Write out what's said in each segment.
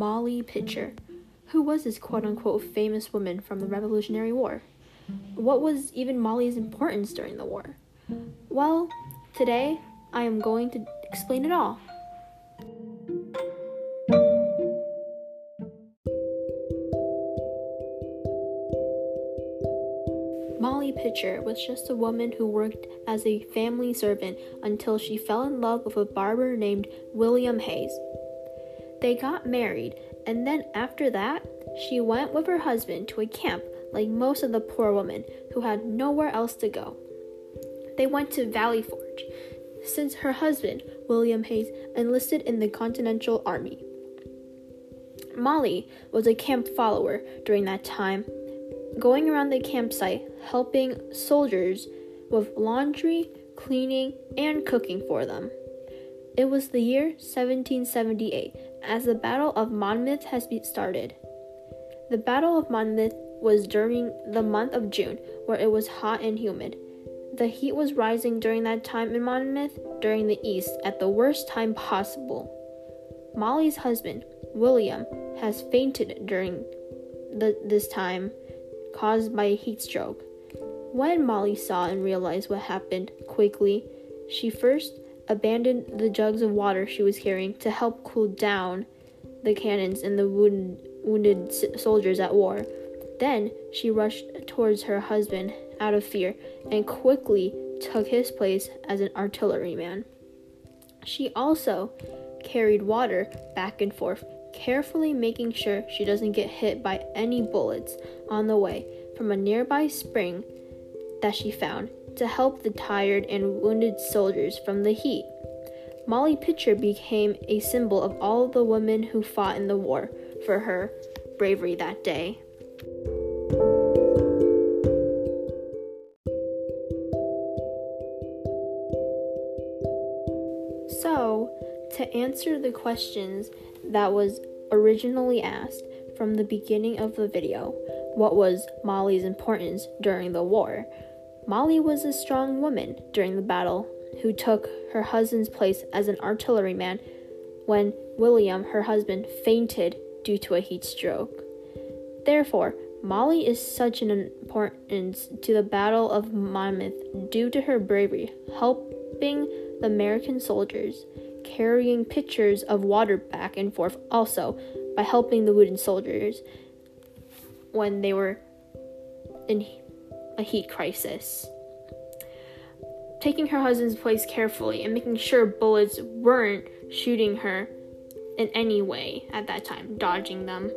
Molly Pitcher. Who was this quote unquote famous woman from the Revolutionary War? What was even Molly's importance during the war? Well, today I am going to explain it all. Molly Pitcher was just a woman who worked as a family servant until she fell in love with a barber named William Hayes. They got married, and then after that, she went with her husband to a camp like most of the poor women who had nowhere else to go. They went to Valley Forge, since her husband, William Hayes, enlisted in the Continental Army. Molly was a camp follower during that time going around the campsite helping soldiers with laundry, cleaning, and cooking for them. It was the year 1778 as the Battle of Monmouth has been started. The Battle of Monmouth was during the month of June, where it was hot and humid. The heat was rising during that time in Monmouth, during the east, at the worst time possible. Molly's husband, William, has fainted during the, this time caused by a heat stroke. When Molly saw and realized what happened quickly, she first abandoned the jugs of water she was carrying to help cool down the cannons and the wounded, wounded soldiers at war. Then she rushed towards her husband out of fear and quickly took his place as an artilleryman. She also carried water back and forth carefully making sure she doesn't get hit by any bullets on the way from a nearby spring that she found to help the tired and wounded soldiers from the heat. Molly Pitcher became a symbol of all the women who fought in the war for her bravery that day. So, to answer the questions that was originally asked from the beginning of the video what was Molly's importance during the war. Molly was a strong woman during the battle who took her husband's place as an artilleryman when William, her husband, fainted due to a heat stroke. Therefore, Molly is such an importance to the Battle of Monmouth due to her bravery, helping the American soldiers carrying pitchers of water back and forth also by helping the wooden soldiers when they were in a heat crisis. Taking her husband's place carefully and making sure bullets weren't shooting her in any way at that time, dodging them.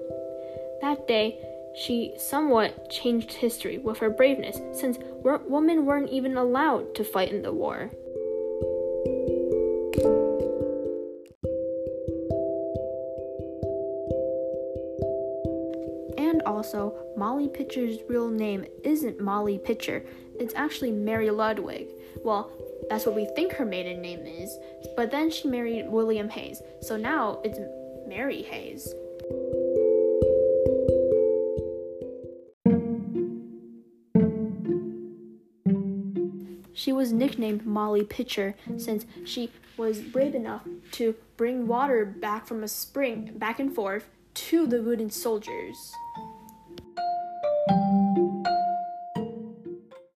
That day, she somewhat changed history with her braveness, since women weren't even allowed to fight in the war. Also, Molly Pitcher's real name isn't Molly Pitcher, it's actually Mary Ludwig. Well, that's what we think her maiden name is, but then she married William Hayes, so now it's Mary Hayes. She was nicknamed Molly Pitcher since she was brave enough to bring water back from a spring back and forth to the wooden soldiers.